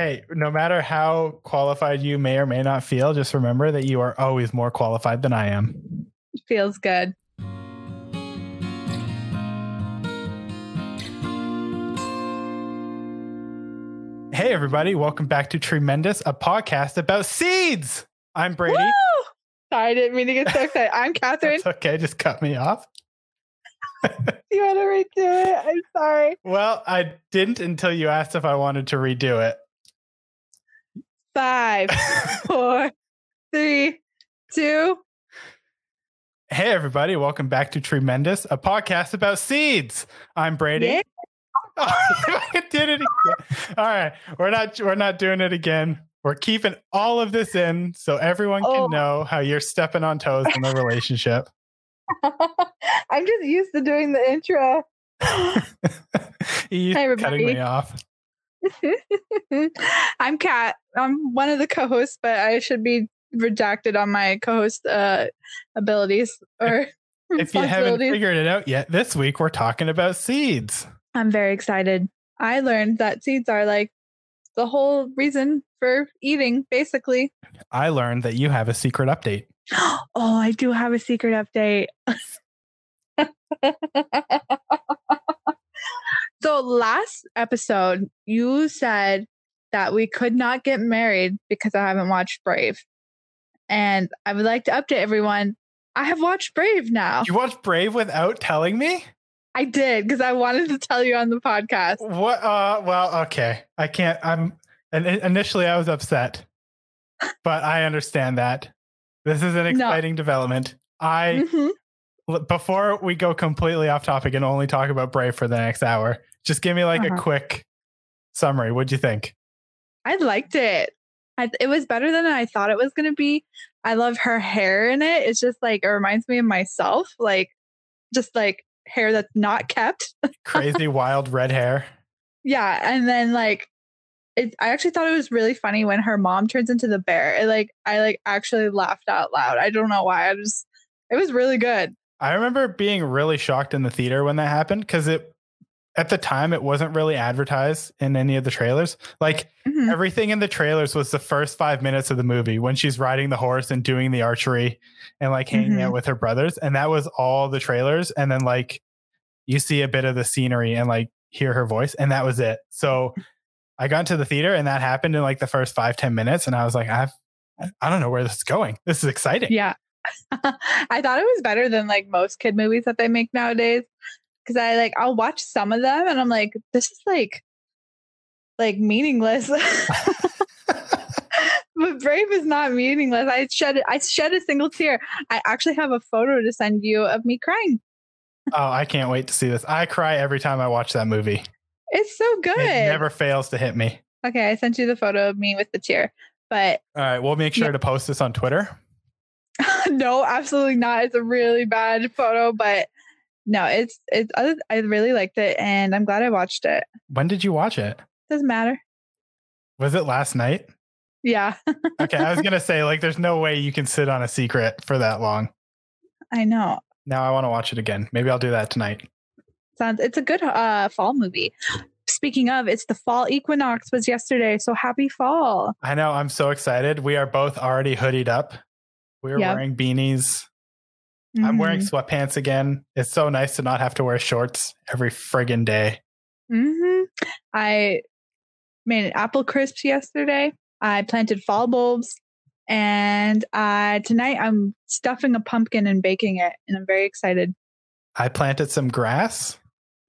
hey, no matter how qualified you may or may not feel, just remember that you are always more qualified than I am. Feels good. Hey, everybody, welcome back to Tremendous, a podcast about seeds. I'm Brady. Woo! Sorry, I didn't mean to get so excited. I'm Catherine. It's okay, just cut me off. you want to redo it? I'm sorry. Well, I didn't until you asked if I wanted to redo it. Five, four, three, two. Hey, everybody, welcome back to Tremendous, a podcast about seeds. I'm Brady. Yeah. I did it again. All right, we're not we're not doing it again. We're keeping all of this in so everyone can Oh. know how you're stepping on toes in the relationship. I'm just used to doing the intro. you Hi, cutting me off. I'm Kat. I'm one of the co-hosts, but I should be redacted on my co-host uh, abilities or If you haven't figured it out yet, this week we're talking about seeds. I'm very excited. I learned that seeds are like the whole reason for eating, basically. I learned that you have a secret update. Oh, I do have a secret update. so, last episode, you said that we could not get married because I haven't watched Brave. And I would like to update everyone. I have watched Brave now. You watched Brave without telling me? I did because I wanted to tell you on the podcast. What? Uh, well, okay. I can't. I'm. And initially, I was upset, but I understand that this is an exciting development. I Mhm. before we go completely off topic and only talk about Brave for the next hour, just give me like a Uh-huh. quick summary. What'd you think? I liked it. I, it was better than I thought it was going to be. I love her hair in it. It's just like, it reminds me of myself, like, just like hair that's not kept. Crazy wild red hair. yeah. And then, like, it, I actually thought it was really funny when her mom turns into the bear. It, like, I like actually laughed out loud. I don't know why. I just, it was really good. I remember being really shocked in the theater when that happened because it at the time it wasn't really advertised in any of the trailers. Like Mhm. everything in the trailers was the first five minutes of the movie when she's riding the horse and doing the archery and like hanging Mhm. out with her brothers. And that was all the trailers. And then like you see a bit of the scenery and like hear her voice, and that was it. So I got into the theater and that happened in like the first five ten minutes. And I was like, I've I don't know where this is going. This is exciting. Yeah. I thought it was better than like most kid movies that they make nowadays. Cause I like I'll watch some of them and I'm like, this is like like meaningless. but Brave is not meaningless. I shed I shed a single tear. I actually have a photo to send you of me crying. oh, I can't wait to see this. I cry every time I watch that movie. It's so good. It never fails to hit me. okay, I sent you the photo of me with the tear. But All right, we'll make sure Yeah. to post this on Twitter. no, absolutely not. It's a really bad photo, but no, it's it's I I really liked it and I'm glad I watched it. When did you watch it? Doesn't matter. Was it last night? Yeah, Okay, I was gonna say like, there's no way you can sit on a secret for that long. I know. Now I want to watch it again. Maybe I'll do that tonight. Sounds it's a good uh fall movie. Speaking of, it's the fall equinox was yesterday, so happy fall. I know. I'm so excited. We are both already hoodied up. We're Yep. wearing beanies. I'm wearing Mhm. sweatpants again. It's so nice to not have to wear shorts every friggin' day. Mhm. I made apple crisps yesterday. I planted fall bulbs, and uh, tonight I'm stuffing a pumpkin and baking it, and I'm very excited. I planted some grass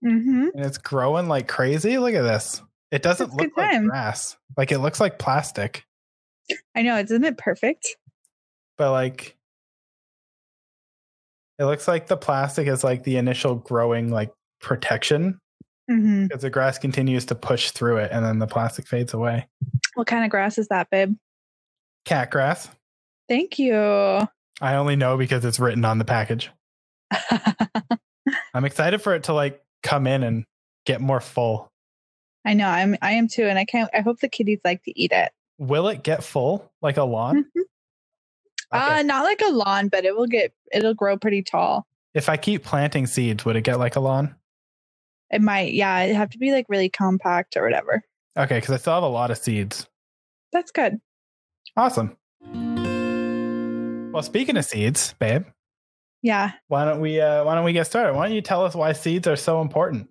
hmm and it's growing like crazy. Look at this. It doesn't It's look like time. grass. Like it looks like plastic, I know, isn't it perfect? but like it looks like the plastic is like the initial growing like protection hmm because the grass continues to push through it and then the plastic fades away. What kind of grass is that, babe? Cat grass. Thank you. I only know because it's written on the package. I'm excited for it to like come in and get more full. I know, I'm I am too, and I can't. I hope the kitties like to eat it. Will it get full like a lawn? Mhm. Okay. Uh, not like a lawn, but it will get it'll grow pretty tall. if I keep planting seeds, would it get like a lawn? It might, yeah. It'd have to be like really compact or whatever. Okay, because I still have a lot of seeds. That's good. Awesome. Well, speaking of seeds, babe, Yeah. why don't we uh, why don't we get started? Why don't you tell us why seeds are so important?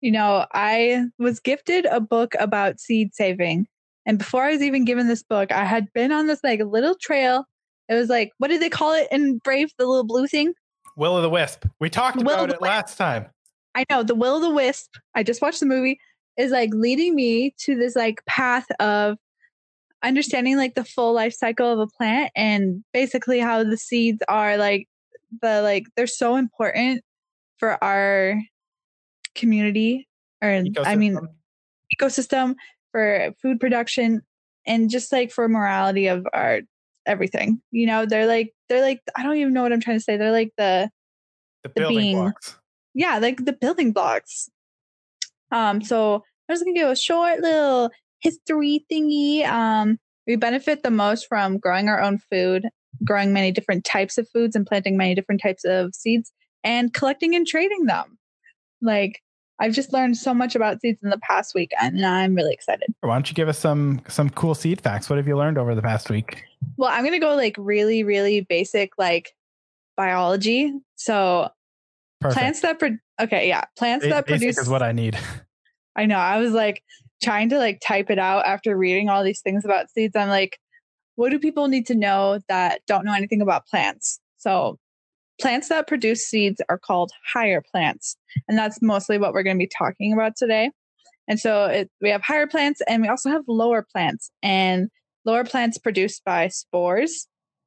You know, I was gifted a book about seed saving. And before I was even given this book, I had been on this like little trail. It was like, what did they call it in Brave? The little blue thing? Will o' the Wisp. We talked Will about it last time. I know the Will o' the Wisp. I just watched the movie. Is like leading me to this like path of understanding like the full life cycle of a plant and basically how the seeds are like the like they're so important for our community or I mean Ecosystem. ecosystem for food production and just like for morality of our everything. You know, they're like they're like I don't even know what I'm trying to say. They're like the the building being- blocks. yeah, like the building blocks. Um, so I'm just gonna give a short little history thingy. Um, we benefit the most from growing our own food, growing many different types of foods, and planting many different types of seeds, and collecting and trading them. Like I've just learned so much about seeds in the past week, and I'm really excited. Why don't you give us some some cool seed facts? What have you learned over the past week? Well, I'm gonna go like really, really basic, like biology. So Perfect. plants that pro- okay, yeah, plants Ba- that produce is what I need. I know. I was like trying to like type it out after reading all these things about seeds. I'm like, what do people need to know that don't know anything about plants? So, plants that produce seeds are called higher plants. And that's mostly what we're going to be talking about today. And so, it, we have higher plants and we also have lower plants. And lower plants produced by spores.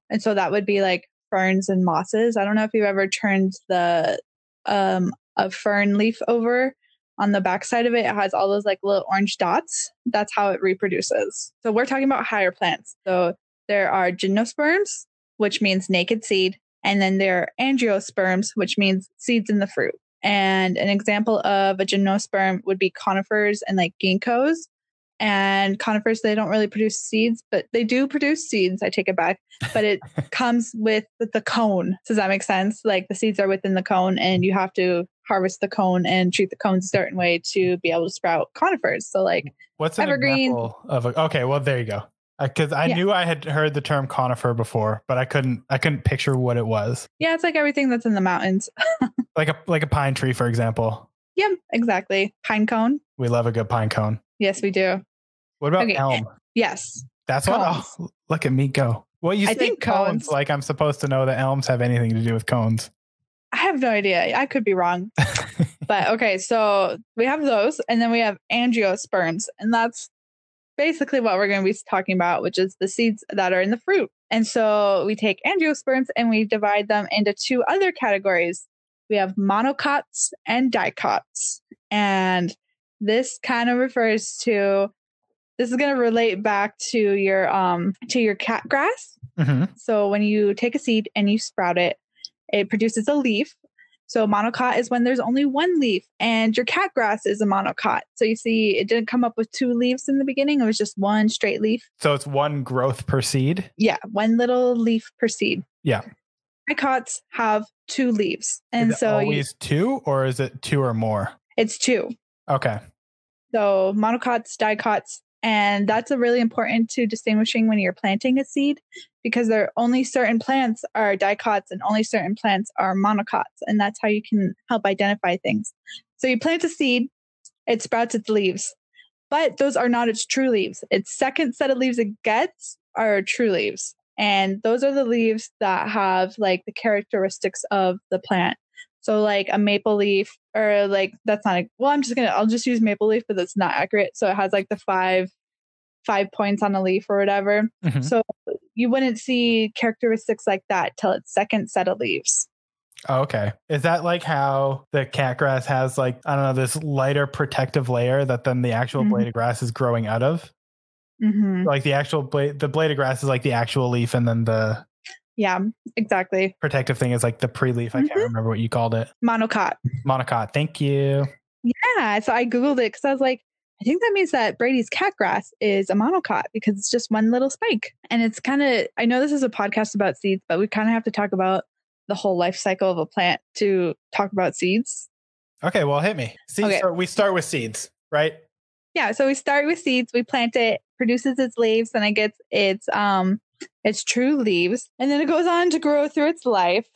And so, that would be like ferns and mosses. I don't know if you've ever turned the um, a fern leaf over on the backside of it, it has all those like little orange dots. That's how it reproduces. So we're talking about higher plants. So there are gymnosperms, which means naked seed, and then there are angiosperms, which means seeds in the fruit. And an example of a gymnosperm would be conifers and like ginkgos. And conifers, they don't really produce seeds, but they do produce seeds. I take it back, but it comes with the cone. Does that make sense? Like the seeds are within the cone, and you have to harvest the cone and treat the cone a certain way to be able to sprout conifers. So, like, What's an Evergreen. example of a? Okay, well there you go. Uh, because I Yeah. knew I had heard the term conifer before, but I couldn't I couldn't picture what it was. yeah, it's like everything that's in the mountains. Like a like a pine tree, for example. yeah, exactly. Pine cone. We love a good pine cone. Yes, we do. What about Okay, elm? Yes. That's what. Oh, look at me go. Well, you I think cones, cones. like I'm supposed to know that elms have anything to do with cones. I have no idea. I could be wrong. but okay, so we have those, and then we have angiosperms, and that's basically what we're going to be talking about, which is the seeds that are in the fruit. And so we take angiosperms and we divide them into two other categories. We have monocots and dicots. And this kind of refers to this is going to relate back to your um to your cat grass hmm so when you take a seed and you sprout it, it produces a leaf. So monocot is when there's only one leaf, and your cat grass is a monocot. So you see, it didn't come up with two leaves in the beginning; it was just one straight leaf. So it's one growth per seed. Yeah, one little leaf per seed. Yeah. Dicots have two leaves, and so you, always two, or is it two or more? it's two. Okay. So monocots, dicots, and that's a really important to distinguishing when you're planting a seed because there are only certain plants are dicots and only certain plants are monocots, and that's how you can help identify things. So you plant a seed, it sprouts its leaves, but those are not its true leaves. Its second set of leaves it gets are true leaves. And those are the leaves that have like the characteristics of the plant. So like a maple leaf or like that's not a, well I'm just to I'll just use maple leaf but that's not accurate. So it has like the five five points on a leaf or whatever. Mhm. So you wouldn't see characteristics like that till its second set of leaves. Oh, okay. Is that like how the cat grass has like I don't know this lighter protective layer that then the actual Mhm. blade of grass is growing out of? hmm Like the actual blade, the blade of grass is like the actual leaf, and then the Yeah, exactly. protective thing is like the pre-leaf. I can't Mhm. remember what you called it. Monocot. Monocot. Thank you. Yeah. So I Googled it because I was like, I think that means that Brady's catgrass is a monocot because it's just one little spike. And it's kind of, I know this is a podcast about seeds, but we kind of have to talk about the whole life cycle of a plant to talk about seeds. Okay, well, hit me. Seeds. Okay. start- we start with seeds, right? yeah, so we start with seeds, we plant it, produces its leaves, and it gets its um its true leaves, and then it goes on to grow through its life.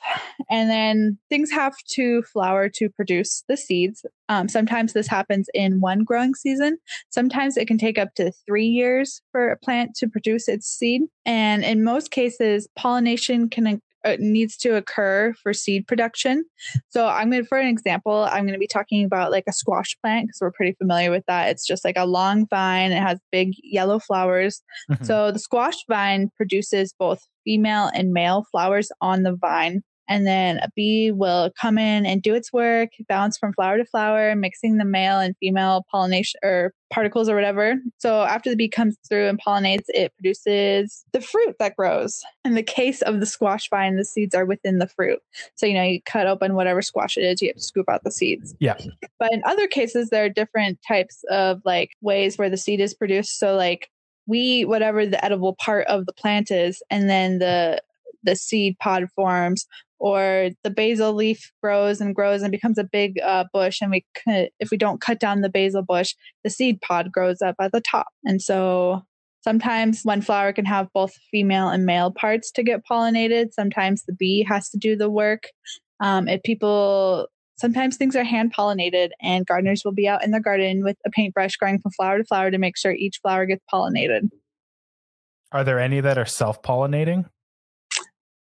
And then things have to flower to produce the seeds. Um, sometimes this happens in one growing season. Sometimes it can take up to three years for a plant to produce its seed. And in most cases, pollination can needs to occur for seed production. So I'm going to, for an example, I'm going to be talking about like a squash plant because we're pretty familiar with that. It's just like a long vine. It has big yellow flowers. Mm-hmm. So the squash vine produces both female and male flowers on the vine and then a bee will come in and do its work, bounce from flower to flower, mixing the male and female pollination or particles or whatever. So after the bee comes through and pollinates, it produces the fruit that grows. In the case of the squash vine, the seeds are within the fruit. So, you know, you cut open whatever squash it is, you have to scoop out the seeds. Yeah. But in other cases, there are different types of like ways where the seed is produced. So, like, we eat whatever the edible part of the plant is, and then the the seed pod forms or the basil leaf grows and grows and becomes a big uh, bush and we if we don't cut down the basil bush the seed pod grows up at the top. And so sometimes one flower can have both female and male parts to get pollinated. Sometimes the bee has to do the work. Um, if people sometimes things are hand pollinated and gardeners will be out in their garden with a paintbrush going from flower to flower to make sure each flower gets pollinated. Are there any that are self-pollinating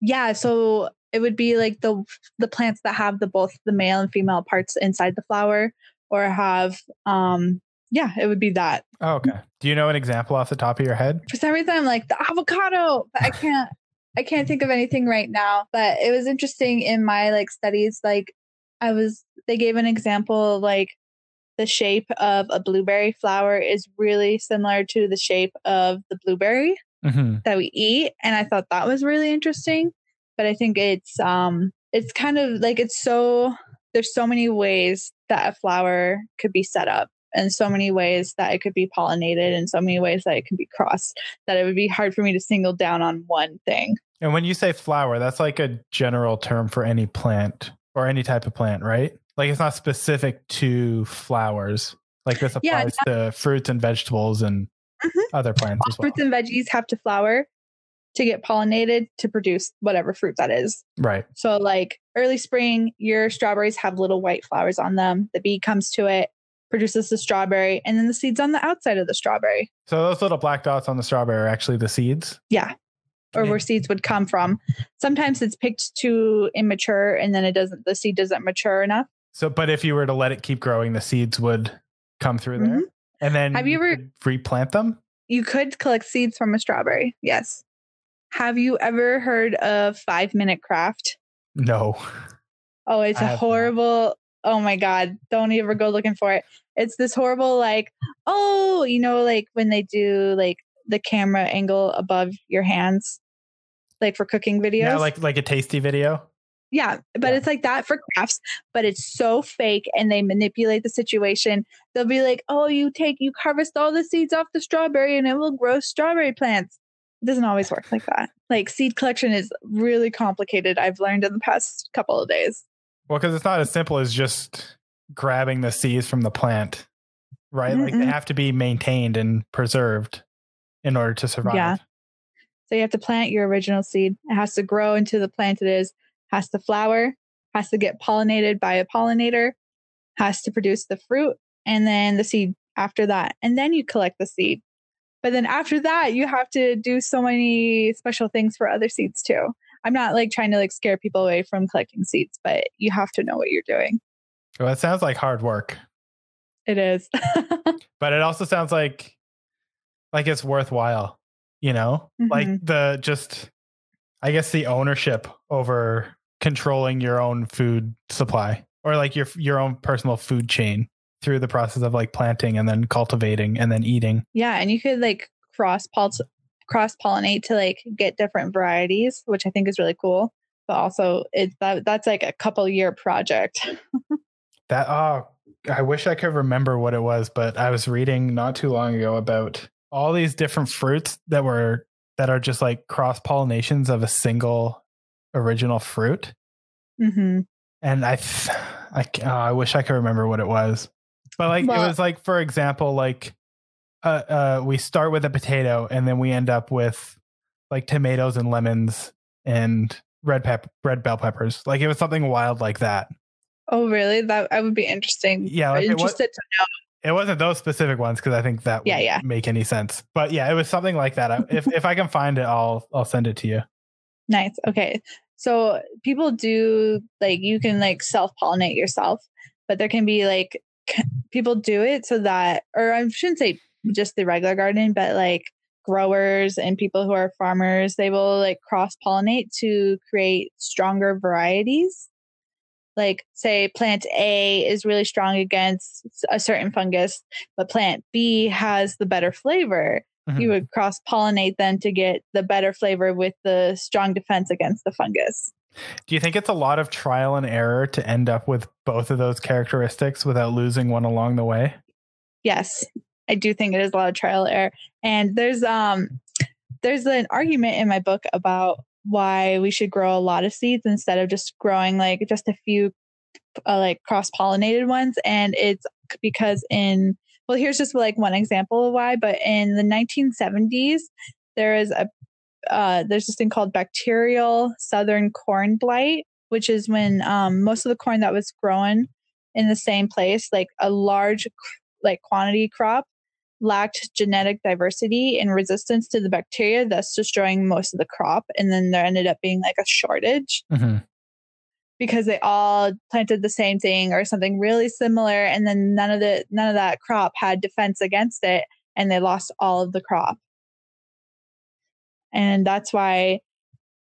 yeah so it would be like the the plants that have the both the male and female parts inside the flower or have um yeah it would be that. Oh, okay. Do you know an example off the top of your head? For some reason i'm like the avocado! But i can't i can't think of anything right now. But it was interesting in my like studies like i was they gave an example of, like the shape of a blueberry flower is really similar to the shape of the blueberry mm-hmm. that we eat and i thought that was really interesting but I think it's um it's kind of like it's so there's so many ways that a flower could be set up and so many ways that it could be pollinated and so many ways that it can be crossed that it would be hard for me to single down on one thing. And when you say flower, that's like a general term for any plant or any type of plant, right? Like it's not specific to flowers. Like this applies yeah, to fruits and vegetables and mm-hmm. other plants All as well. Fruits and veggies have to flower to get pollinated to produce whatever fruit that is. Right. So, like early spring, your strawberries have little white flowers on them. The bee comes to it, produces the strawberry, and then the seeds on the outside of the strawberry. So, those little black dots on the strawberry are actually the seeds? Yeah. Or where seeds would come from. Sometimes it's picked too immature and then it doesn't, the seed doesn't mature enough. So, but if you were to let it keep growing, the seeds would come through there. Mm-hmm. And then have you ever replant them? You could collect seeds from a strawberry. Yes. Have you ever heard of Five Minute Craft? No. Oh, it's I a horrible. Not. Oh my God. Don't ever go looking for it. It's this horrible, like, oh, you know, like when they do like the camera angle above your hands, like for cooking videos. Yeah, like like a tasty video. Yeah, but yeah. it's like that for crafts, but it's so fake and they manipulate the situation. They'll be like, "Oh, you take you harvest all the seeds off the strawberry and it will grow strawberry plants." it doesn't always work like that. Like seed collection is really complicated. I've learned in the past couple of days. Well, because it's not as simple as just grabbing the seeds from the plant, right? Mm-mm. Like they mm-hmm. have to be maintained and preserved in order to survive. Yeah. So you have to plant your original seed. It has to grow into the plant it is, has to flower, has to get pollinated by a pollinator, has to produce the fruit, and then the seed after that. And then you collect the seed. But then after that, you have to do so many special things for other seeds too. I'm not like trying to like scare people away from collecting seeds, but you have to know what you're doing. Well, it sounds like hard work. It is. but it also sounds like like it's worthwhile, you know? Mm-hmm. Like the just I guess the ownership over controlling your own food supply or like your your own personal food chain through the process of like planting and then cultivating and then eating. Yeah, and you could like cross cross pollinate to like get different varieties, which I think is really cool. But also, it's that that's like a couple year project. that oh, I wish I could remember what it was, but I was reading not too long ago about all these different fruits that were that are just like cross pollinations of a single original fruit. Mm-hmm. And I, I, oh, I wish I could remember what it was. But like well, it was like for example, like uh, uh, we start with a potato and then we end up with like tomatoes and lemons and red pep red bell peppers. Like it was something wild like that. Oh, really? That I would be interesting. Yeah, like it was- interested to know. It wasn't those specific ones because I think that Yeah, yeah. make any sense. But yeah, it was something like that. I- if if I can find it, I'll I'll send it to you. Nice. Okay. So people do like you can like self pollinate yourself, but there can be like people do it so that, or I shouldn't say just the regular garden, but like growers and people who are farmers, they will like cross pollinate to create stronger varieties. Like, say, plant A is really strong against a certain fungus, but plant B has the better flavor Mhm. you would cross pollinate then to get the better flavor with the strong defense against the fungus. Do you think it's a lot of trial and error to end up with both of those characteristics without losing one along the way? Yes, I do think it is a lot of trial and error. And there's um there's an argument in my book about why we should grow a lot of seeds instead of just growing like just a few uh, like cross pollinated ones and it's because in well here's just like one example of why but in the 1970s there is a uh, there's this thing called bacterial southern corn blight which is when um, most of the corn that was grown in the same place like a large like quantity crop lacked genetic diversity and resistance to the bacteria thus destroying most of the crop and then there ended up being like a shortage Mm-hmm. Because they all planted the same thing or something really similar and then none of the none of that crop had defense against it and they lost all of the crop and that's why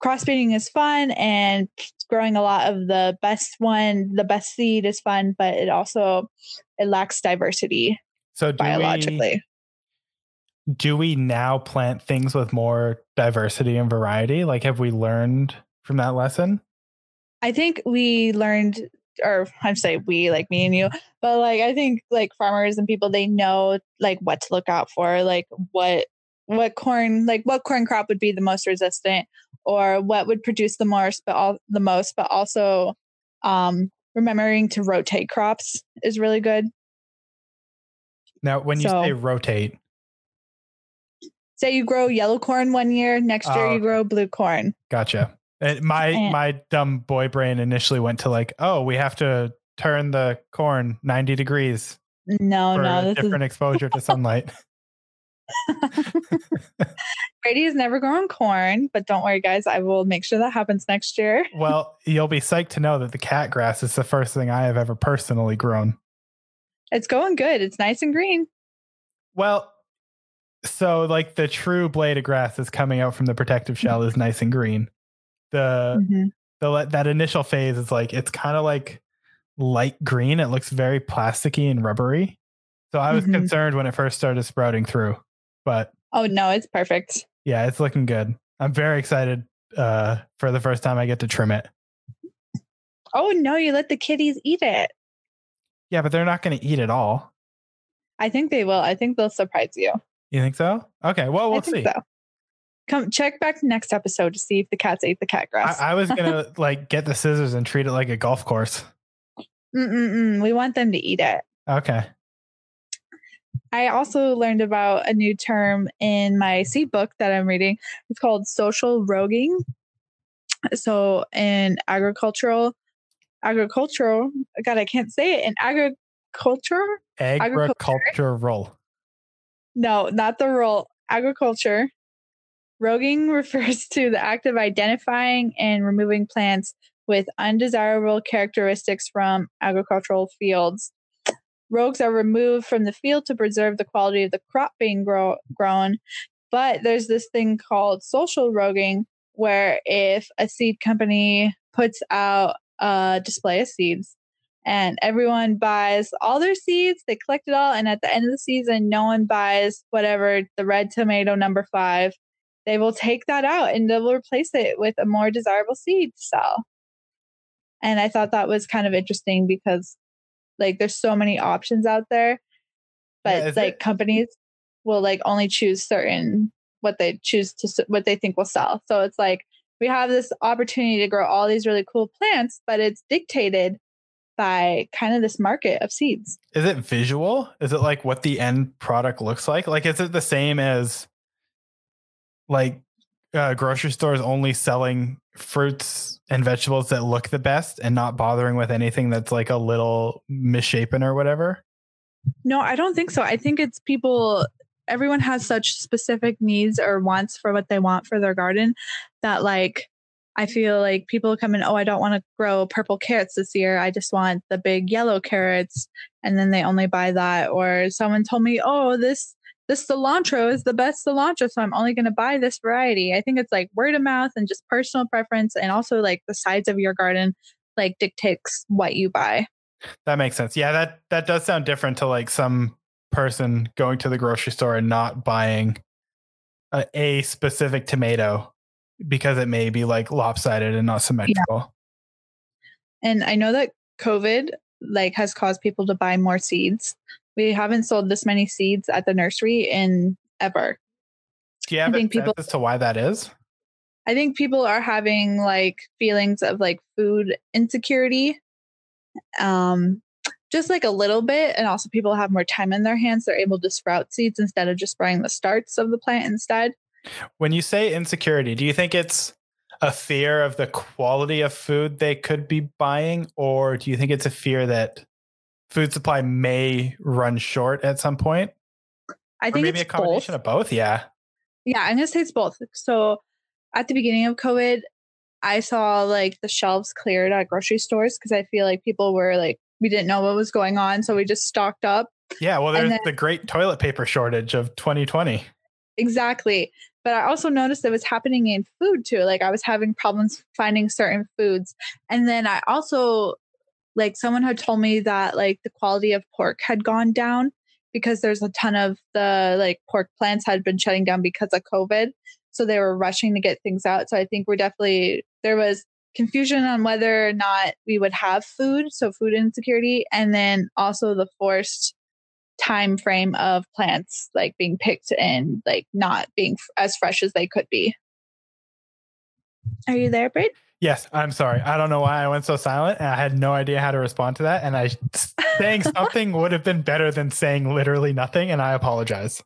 crossbreeding is fun and growing a lot of the best one the best seed is fun but it also it lacks diversity So do biologically we do we now plant things with more diversity and variety? Like have we learned from that lesson? I think we learned, or I'd say we, like me and you, but like I think like farmers and people they know like what to look out for, like what what corn, like what corn crop would be the most resistant, or what would produce the most, but all the most, but also um, remembering to rotate crops is really good. Now when you So- say rotate, Say you grow yellow corn one year, next year Oh, you grow blue corn. gotcha. Uh, my And- my dumb boy brain initially went to like, oh, we have to turn the corn 90 degrees No, no, this is different exposure to sunlight. Brady has never grown corn, but don't worry, guys. I will make sure that happens next year. well, you'll be psyched to know that the cat grass is the first thing I have ever personally grown. It's going good. It's nice and green. Well, so like the true blade of grass that's coming out from the protective shell is nice and green. The Mhm. the that initial phase is like it's kind of like light green. It looks very plasticky and rubbery. So I was Mhm. concerned when it first started sprouting through, but Oh no, it's perfect. yeah, it's looking good. I'm very excited uh, for the first time I get to trim it. Oh no, you let the kitties eat it. Yeah, but they're not going to eat it all. I think they will. I think they'll surprise you. You think so? Okay, well we'll think see. so. Come check back next episode to see if the cats ate the cat grass. I, I was gonna like get the scissors and treat it like a golf course. Mm-mm-mm. We want them to eat it. Okay. I also learned about a new term in my seed book that I'm reading. It's called social roguing. So in agricultural, agricultural, God, I can't say it. In agriculture, Agricultural. no, not the role. Agriculture. Roguing refers to the act of identifying and removing plants with undesirable characteristics from agricultural fields. Rogues are removed from the field to preserve the quality of the crop being grow- grown. But there's this thing called social roguing, where if a seed company puts out a display of seeds and everyone buys all their seeds, they collect it all, and at the end of the season, no one buys whatever the red tomato number five. They will take that out and they'll replace it with a more desirable seed to sell. And I thought that was kind of interesting because like there's so many options out there, but is like it- companies will like only choose certain what they choose to what they think will sell. So it's like we have this opportunity to grow all these really cool plants, but it's dictated by kind of this market of seeds. Is it visual? Is it like what the end product looks like? Like, is it the same as like uh, grocery stores only selling fruits and vegetables that look the best and not bothering with anything that's like a little misshapen or whatever? No, I don't think so. I think it's people everyone has such specific needs or wants for what they want for their garden that like I feel like people come in, oh, I don't want to grow purple carrots this year. I just want the big yellow carrots. And then they only buy that. Or someone told me, oh, this this cilantro is the best cilantro. So I'm only going to buy this variety. I think it's like word of mouth and just personal preference. And also like the size of your garden like dictates what you buy. That makes sense. Yeah, that that does sound different to like some person going to the grocery store and not buying a, a specific tomato because it may be like lopsided and not symmetrical. Yeah. And I know that COVID like has caused people to buy more seeds. We haven't sold this many seeds at the nursery in ever. Do you have I think people, as to why that is? I think people are having like feelings of like food insecurity. Um just like a little bit and also people have more time in their hands they're able to sprout seeds instead of just spraying the starts of the plant instead when you say insecurity, do you think it's a fear of the quality of food they could be buying, or do you think it's a fear that food supply may run short at some point? I think maybe a combination both. of both. Yeah. Yeah, I'm gonna say it's both. So at the beginning of COVID, I saw like the shelves cleared at grocery stores because I feel like people were like, we didn't know what was going on, so we just stocked up. Yeah, well, there's then, the great toilet paper shortage of 2020. Exactly but I also noticed it was happening in food too. Like I was having problems finding certain foods. And then I also like someone had told me that like the quality of pork had gone down because there's a ton of the like pork plants had been shutting down because of COVID. So they were rushing to get things out. So I think we're definitely there was confusion on whether or not we would have food, so food insecurity, and then also the forced time frame of plants like being picked and like not being f- as fresh as they could be. Are you there, Britt? Yes, I'm sorry. I don't know why I went so silent. I had no idea how to respond to that. And I saying something would have been better than saying literally nothing. And I apologize.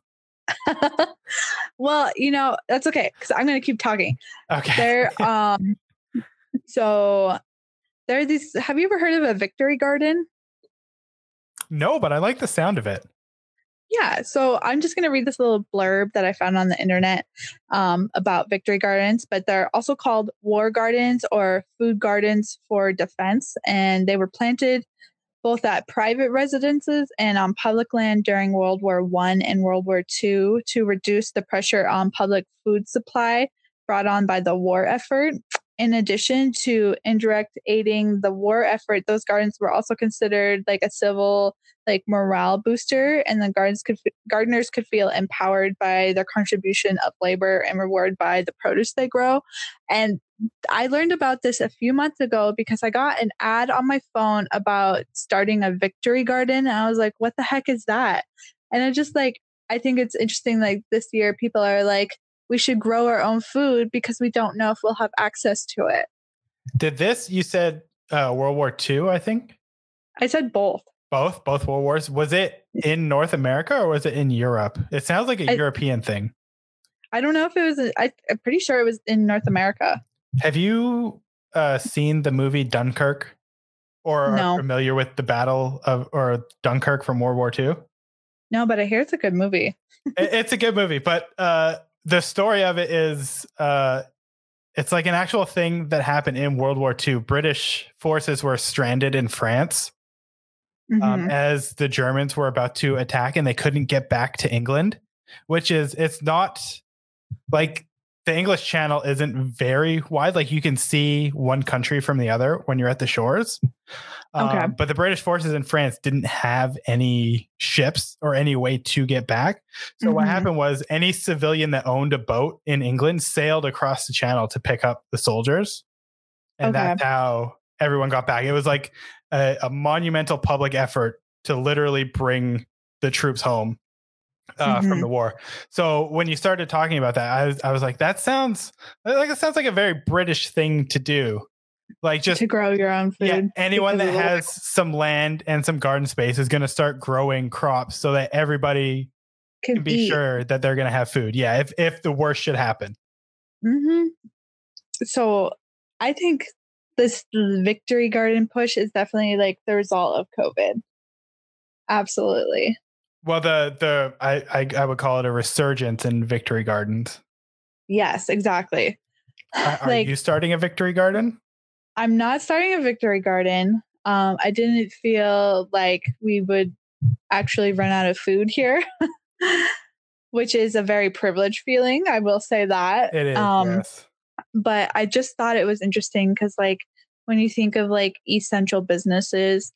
well, you know, that's okay because I'm going to keep talking. Okay. There, um, so there are these. Have you ever heard of a victory garden? No, but I like the sound of it. Yeah, so I'm just going to read this little blurb that I found on the internet um, about victory gardens, but they're also called war gardens or food gardens for defense. And they were planted both at private residences and on public land during World War One and World War Two to reduce the pressure on public food supply brought on by the war effort. In addition to indirect aiding the war effort, those gardens were also considered like a civil like morale booster and the gardens could gardeners could feel empowered by their contribution of labor and rewarded by the produce they grow. And i learned about this a few months ago because i got an ad on my phone about starting a victory garden and i was like what the heck is that? And i just like i think it's interesting like this year people are like we should grow our own food because we don't know if we'll have access to it did this you said uh, world war ii i think i said both both, both World Wars. Was it in North America or was it in Europe? It sounds like a I, European thing. I don't know if it was. I, am pretty sure it was in North America. Have you uh, seen the movie Dunkirk, or no. are familiar with the Battle of or Dunkirk from World War II? No, but I hear it's a good movie. it's a good movie, but uh, the story of it is uh, it's like an actual thing that happened in World War II. British forces were stranded in France um, mm-hmm. um, as the Germans were about to attack and they couldn't get back to England, which is, it's not like the English Channel isn't very wide. Like you can see one country from the other when you're at the shores. Okay. Um, but the British forces in France didn't have any ships or any way to get back. So mm-hmm. what happened was any civilian that owned a boat in England sailed across the channel to pick up the soldiers. And okay. that's how everyone got back. It was like a, a monumental public effort to literally bring the troops home uh, mm-hmm. from the war. So when you started talking about that, I was, I was like, that sounds like it sounds like a very British thing to do. Like just to grow your own food. yeah, anyone that because of the- has some land and some garden space is going to start growing crops so that everybody can can be eat. sure that they're going to have food. Yeah, if if the worst should happen. hmm So I think this victory garden push is definitely like the result of COVID. Absolutely. Well, the the I, I I would call it a resurgence in victory gardens. Yes, exactly. Are, are like you starting a victory garden? I'm not starting a victory garden. Um, I didn't feel like we would actually run out of food here, which is a very privileged feeling. I will say that. It is. Um, yes. but I just thought it was interesting because, like, when you think of like essential businesses,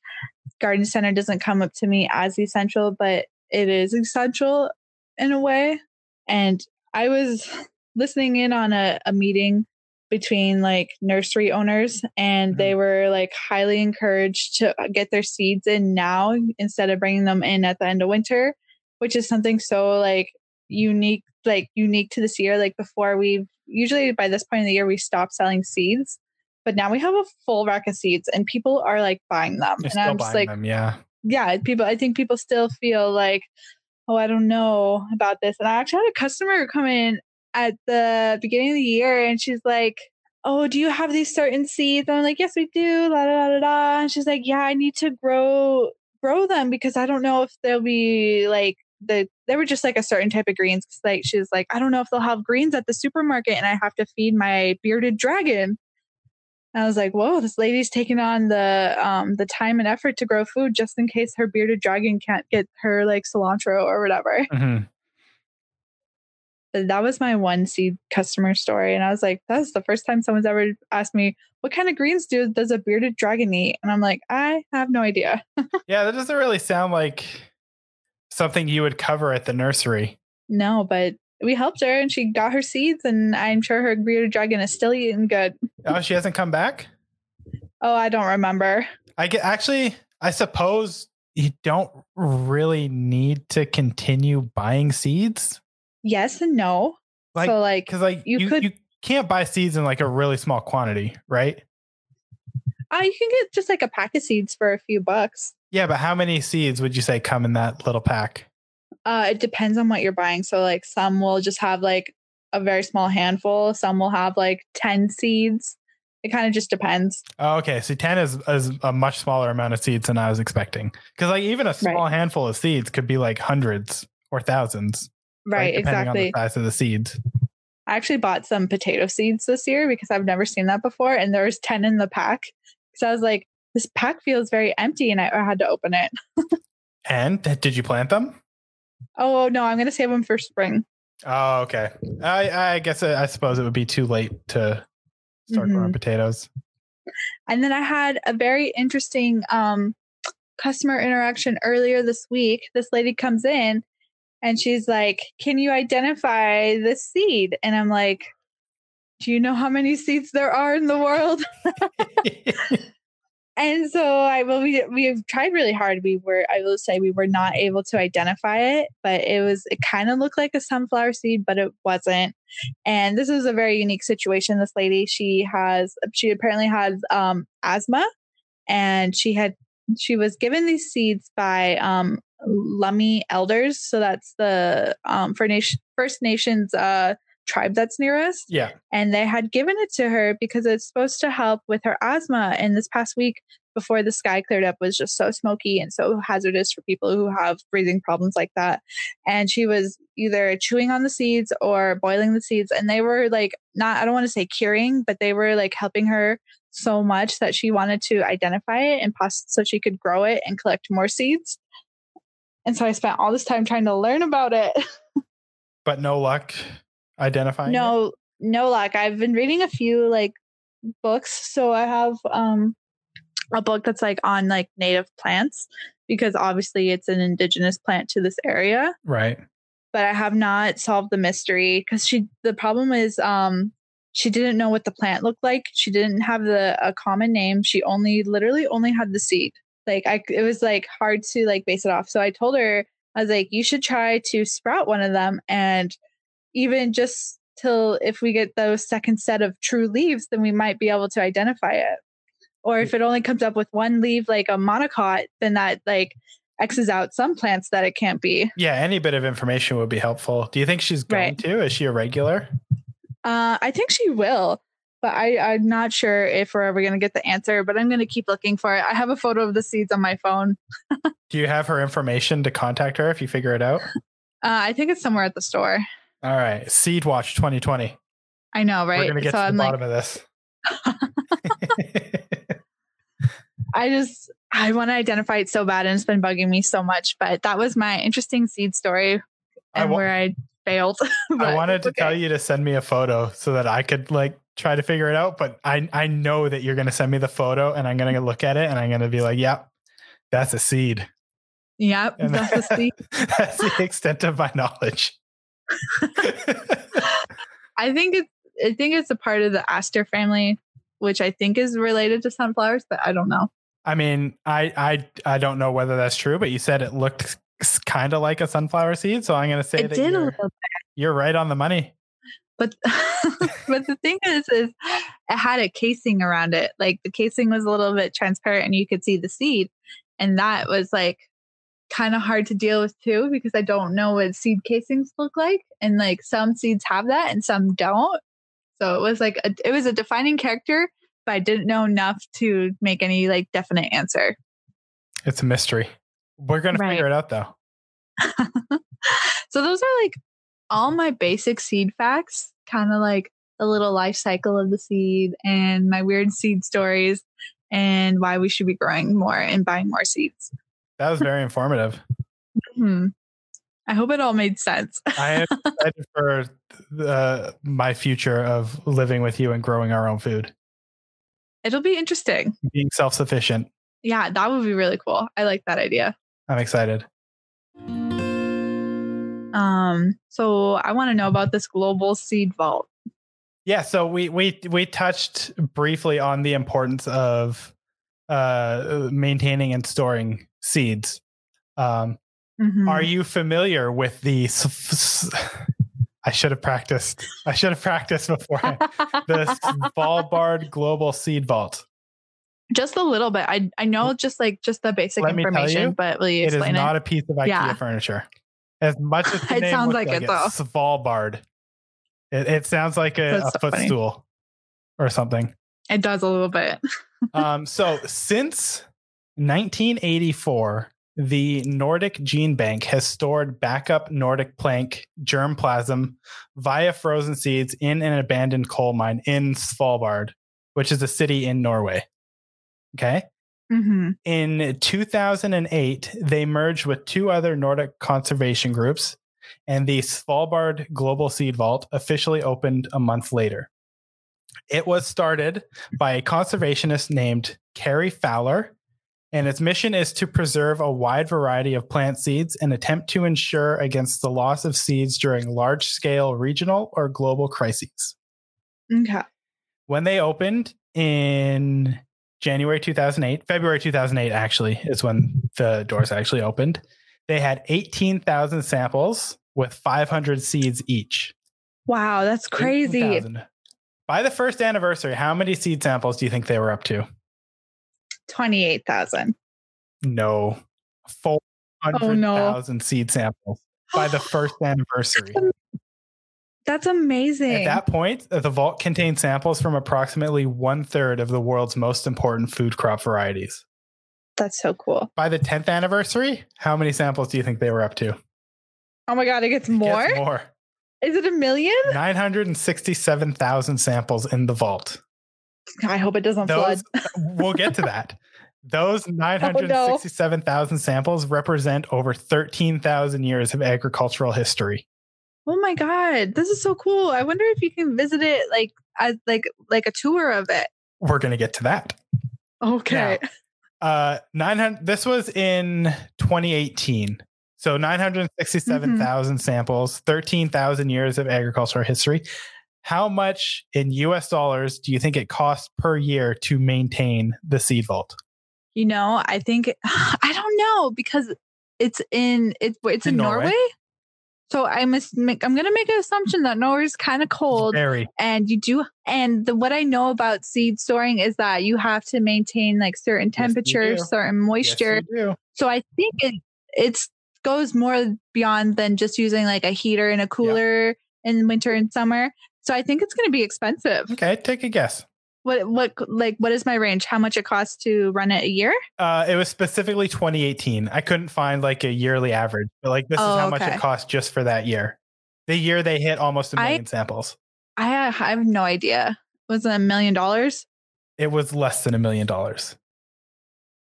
garden center doesn't come up to me as essential, but it is essential in a way. And I was listening in on a, a meeting between like nursery owners, and they were like highly encouraged to uh, get their seeds in now instead of bringing them in at the end of winter, which is something so like unique, like unique to this year. Like before, we usually by this point in the year we stop selling seeds, but now we have a full rack of seeds, and people are like buying them, You're and I'm just like, them. Yeah. Yeah, people. I think people still feel like, oh, I don't know about this. And I actually had a customer come in at the beginning of the year, and she's like, "Oh, do you have these certain seeds?" And I'm like, "Yes, we do." La da da da. And she's like, "Yeah, I need to grow grow them because I don't know if they'll be like." The, they were just like a certain type of greens. Like she's like, I don't know if they'll have greens at the supermarket, and I have to feed my bearded dragon. I was like, whoa, this lady's taking on the um the time and effort to grow food just in case her bearded dragon can't get her like cilantro or whatever. Mhm. But that was my one seed customer story. And I was like, that's the first time someone's ever asked me, what kind of greens do does a bearded dragon eat? And I'm like, I have no idea. Yeah, that doesn't really sound like something you would cover at the nursery. No, but we helped her and she got her seeds and I'm sure her bearded dragon is still eating good. Oh, she hasn't come back. Oh, I don't remember. I get actually. I suppose you don't really need to continue buying seeds, Yes and no. like so like because like you you, could- you can't buy seeds in like a really small quantity, right? uh, you can get just like a pack of seeds for a few bucks. Yeah, but how many seeds would you say come in that little pack? Uh, it depends on what you're buying. So like some will just have like a very small handful. Some will have like 10 seeds. It kind of just depends. Oh, okay, so ten is, is a much smaller amount of seeds than I was expecting. Because like even a small handful of seeds could be like hundreds or thousands, Right, on exactly. the size of the seeds. I actually bought some potato seeds this year because I've never seen that before. And there was 10 in the pack. So I was like, this pack feels very empty and I, I had to open it. And did you plant them? Oh no, I'm to save them for spring. Oh, okay. I I guess I, I suppose it would be too late to start growing potatoes. And then I had a very interesting um, customer interaction earlier this week. This lady comes in and she's like, Can you identify this seed? And I'm like, Do you know how many seeds there are in the world? And so I well we we've tried really hard. We were I will say we were not able to identify it, but it was it kind of looked like a sunflower seed, but it wasn't. And this is a very unique situation. This lady, she has she apparently has um asthma and she had she was given these seeds by um Lummi elders. So that's the um First Nations uh tribe that's near us yeah. and they had given it to her because it's supposed to help with her asthma. And this past week, before the sky cleared up, was just so smoky and so hazardous for people who have breathing problems like that. And she was either chewing on the seeds or boiling the seeds, and they were like not I don't want to say curing, but they were like helping her so much that she wanted to identify it and pass so she could grow it and collect more seeds. And so I spent all this time trying to learn about it. But no luck identifying. it? no no luck i've been reading a few like books so i have um a book that's like on like native plants because obviously it's an indigenous plant to this area Right. but i have not solved the mystery because she the problem is um she didn't know what the plant looked like she didn't have the a common name she only literally only had the seed like i it was like hard to like base it off so i told her i was like you should try to sprout one of them and even just till if we get those second set of true leaves then we might be able to identify it Or if it only comes up with one leaf, like a monocot, then that like X's out some plants that it can't be. Yeah, any bit of information would be helpful. Do you think she's going Right. to? Is she a regular? Uh, I think she will, but I, I'm not sure if we're ever going to get the answer, but I'm going to keep looking for it. I have a photo of the seeds on my phone. Do you have her information to contact her if you figure it out? Uh, I think it's somewhere at the store. All right. Seed Watch 2020. I know, right? We're to get so to the I'm like, bottom of this. I just, I want to identify it so bad and it's been bugging me so much. But that was my interesting seed story I and wa- where I failed. I wanted to tell you to send me a photo so that I could like try to figure it out, but I I know that you're going to send me the photo and I'm going to mm-hmm. look at it and I'm going to be like, "Yep, that's a seed." Yep, And that's the seed. that's the extent of my knowledge. I think it's, I think it's a part of the aster family, which I think is related to sunflowers, but I don't know. I mean, I I I don't know whether that's true, but you said it looked kind of like a sunflower seed, so I'm going to say It that did you're, little you're right on the money. but but the thing is is it had a casing around it like the casing was a little bit transparent and you could see the seed and that was like kind of hard to deal with too because i don't know what seed casings look like and like some seeds have that and some don't so it was like a, it was a defining character but i didn't know enough to make any like definite answer It's a mystery. We're going to figure it out though. so those are like all my basic seed facts, kind of like the little life cycle of the seed and my weird seed stories and why we should be growing more and buying more seeds. That was very informative. Hmm. I hope it all made sense. I am excited for uh, my future of living with you and growing our own food, It'll be interesting. being self sufficient. Yeah, that would be really cool. I like that idea. I'm excited. Um, so I want to know about this global seed vault. Yeah, so we we we touched briefly on the importance of uh, maintaining and storing seeds. Um, Mhm. Are you familiar with the? I should have practiced. I should have practiced before. the Svalbard Global Seed Vault. just a little bit. I I know just like just the basic Let information, you, but will you It is explain it? It is not a piece of IKEA Yeah. furniture. As much as the It name sounds like it, though. Svalbard. It, it sounds like a, so funny. footstool or something. It does a little bit. um, so since 1984, the Nordic Gene Bank has stored backup Nordic plank germplasm via frozen seeds in an abandoned coal mine in Svalbard, which is a city in Norway. Okay. hmm In 2008, they merged with two other Nordic conservation groups, and the Svalbard Global Seed Vault officially opened a month later. It was started by a conservationist named Cary Fowler, and its mission is to preserve a wide variety of plant seeds and attempt to ensure against the loss of seeds during large scale regional or global crises Okay. when they opened in January 2008, February 2008 actually is when the doors actually opened. They had 18,000 samples with 500 seeds each. Wow, that's crazy. 18,000. By the first anniversary, how many seed samples do you think they were up to? 28,000. No. 400,000 seed samples by the first anniversary. That's amazing. At that point, uh, the vault contained samples from approximately one third of the world's most important food crop varieties. That's so cool. By the 10th anniversary, how many samples do you think they were up to? Oh my God, it gets It gets more? more. Is it a million? 967,000 samples in the vault. I hope it doesn't Those, flood. we'll get to that. Those 967,000 samples represent over 13,000 years of agricultural history. Oh my God, this is so cool. I wonder if you can visit it like as like like a tour of it. We're going to get to that. Okay. Uh, 900, this was in 2018. So 967,000 samples, 13,000 years of agricultural history. How much in US dollars do you think it costs per year to maintain the seed vault? You know, I think I don't know because it's in it's it's In in Norway? Norway. So I must make. I'm gonna make an assumption that Norway's kind of cold, Very. and you do. And the, what I know about seed storing is that you have to maintain like certain temperatures, do. certain moisture. Yes. So I think it it's goes more beyond than just using like a heater and a cooler in winter and summer. So I think it's going to be expensive. Okay, take a guess. What what like what is my range? How much it costs to run it a year? Uh, it was specifically 2018. I couldn't find like a yearly average, but like this Oh, is how much it cost just for that year. The year they hit almost a million samples. I ha- I have no idea. Was it a million dollars? It was less than a million dollars.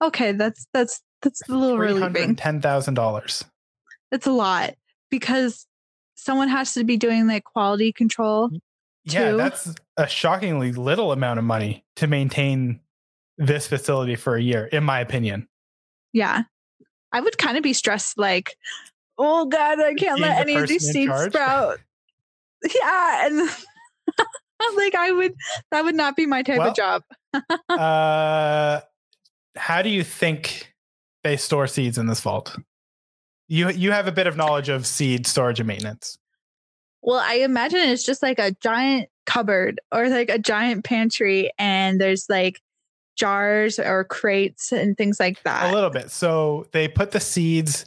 Okay, that's that's that's a little relieving. ten thousand dollars. That's a lot because someone has to be doing like quality control. Yeah, Two. that's a shockingly little amount of money to maintain this facility for a year, in my opinion. Yeah. I would kind of be stressed like, oh God, I can't Being let any of these seeds charge? sprout. Yeah. And like I would that would not be my type Well, of job. uh, how do you think they store seeds in this vault? You you have a bit of knowledge of seed storage and maintenance. Well, I imagine it's just like a giant cupboard or like a giant pantry and there's like jars or crates and things like that. a little bit. So they put the seeds.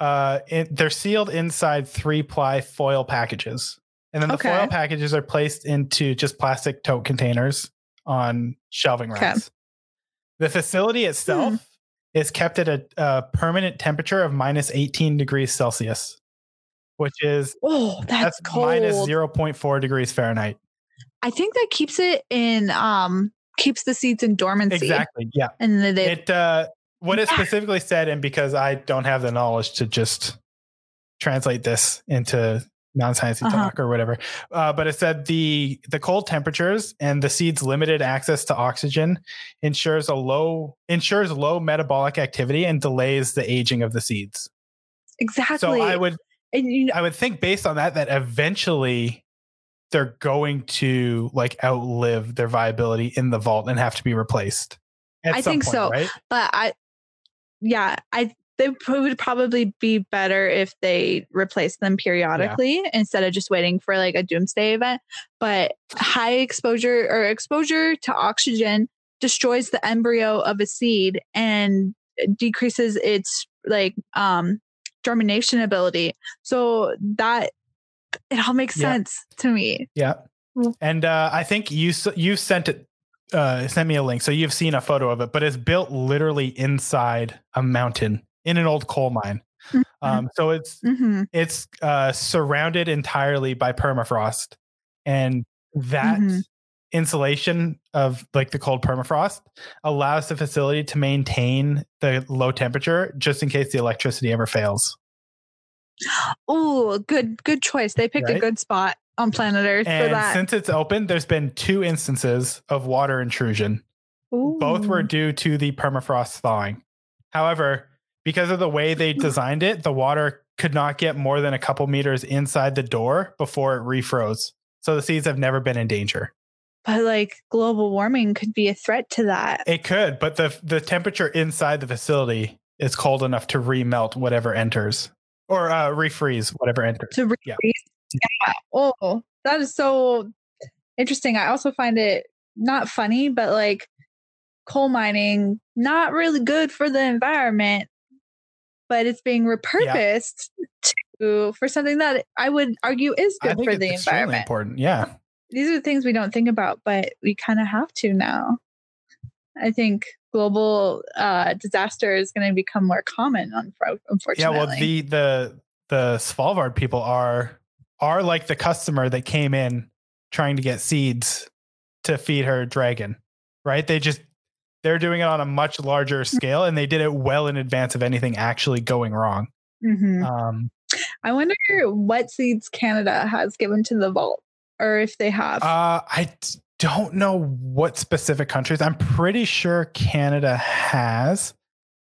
Uh, in, they're sealed inside three ply foil packages, and then the Okay. foil packages are placed into just plastic tote containers on shelving Okay. racks. The facility itself Hmm. is kept at a, a permanent temperature of minus 18 degrees Celsius, which is Oh, that's, that's, cold. minus 0.4 degrees Fahrenheit. I think that keeps it in um keeps the seeds in dormancy. Exactly. Yeah. And they it uh what it specifically said and because i don't have the knowledge to just translate this into non-sciencey Uh-huh. talk or whatever uh, but it said the the cold temperatures and the seed's limited access to oxygen ensures a low ensures low metabolic activity and delays the aging of the seeds exactly so i would and you know, i would think based on that that eventually they're going to like outlive their viability in the vault and have to be replaced at I think point, so. right but I yeah, I they would probably be better if they replace them periodically instead of just waiting for like a doomsday event. But high exposure or exposure to oxygen destroys the embryo of a seed and decreases its like um germination ability. So that it all makes Yeah. sense to me. Yeah. Mm. And uh, I think you s- you sent it uh, sent me a link, so you've seen a photo of it, but it's built literally inside a mountain in an old coal mine. Um, so it's hmm it's uh, surrounded entirely by permafrost, and that Mhm. Insulation of like the cold permafrost allows the facility to maintain the low temperature just in case the electricity ever fails. Oh, good good choice. They picked a good spot on planet Earth for that. since it's open, there's been two instances of water intrusion. Both were due to the permafrost thawing. However, because of the way they hmm. designed it, the water could not get more than a couple meters inside the door before it refroze. So the seeds have never been in danger. But like global warming could be a threat to that. It could, but the the temperature inside the facility is cold enough to remelt whatever enters or uh, refreeze whatever enters. To refreeze. Yeah. Yeah. Oh, that is so interesting. I also find it not funny, but like coal mining, not really good for the environment, but it's being repurposed to for something that I would argue is good for the environment. important. Yeah. These are things we don't think about, but we kind of have to now. I think global uh, disaster is going to become more common, unfortunately. Yeah, well, the the the Svalbard people are are like the customer that came in trying to get seeds to feed her dragon, right? They just they're doing it on a much larger scale, and they did it well in advance of anything actually going wrong. Mhm. Um, I wonder what seeds Canada has given to the vault, or if they have. uh, I d- don't know what specific countries. I'm pretty sure Canada has,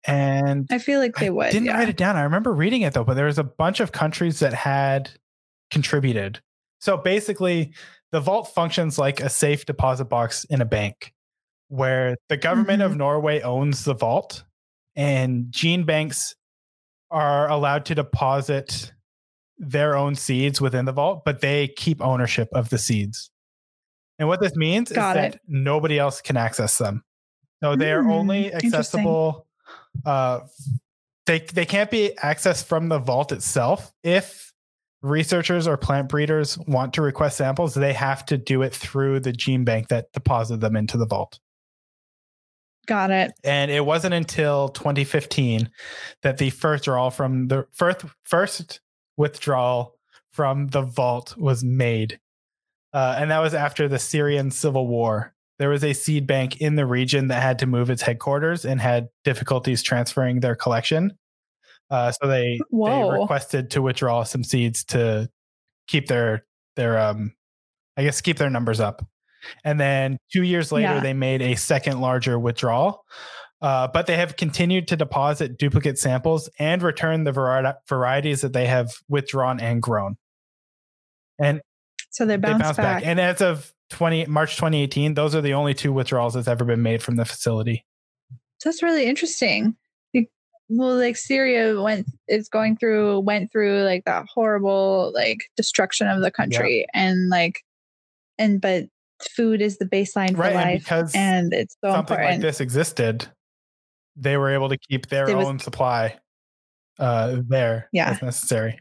and I feel like they I would. didn't yeah. write it down. I remember reading it though, but there was a bunch of countries that had contributed. So basically, the vault functions like a safe deposit box in a bank, where the government Mm-hmm. of Norway owns the vault, and gene banks are allowed to deposit their own seeds within the vault, but they keep ownership of the seeds. And what this means Got is it. that nobody else can access them. So they are Hmm, only accessible. Uh, they they can't be accessed from the vault itself. If researchers or plant breeders want to request samples, they have to do it through the gene bank that deposited them into the vault. Got it. And it wasn't until 2015 that the first withdrawal from the first first withdrawal from the vault was made. Uh, and that was after the Syrian civil war. There was a seed bank in the region that had to move its headquarters and had difficulties transferring their collection. Uh, so they, they requested to withdraw some seeds to keep their their um, I guess keep their numbers up. And then two years later, Yeah. they made a second larger withdrawal. Uh, but they have continued to deposit duplicate samples and return the vari- varieties that they have withdrawn and grown. And So they they bounce, bounce back. back. And as of 20 March 2018, those are the only two withdrawals that's ever been made from the facility. That's really interesting. Well, like Syria went is going through went through like that horrible like destruction of the country and like and but food is the baseline for Right, and life because and it's so Something important. like this existed, they were able to keep their was- own supply uh, there Yeah. as necessary.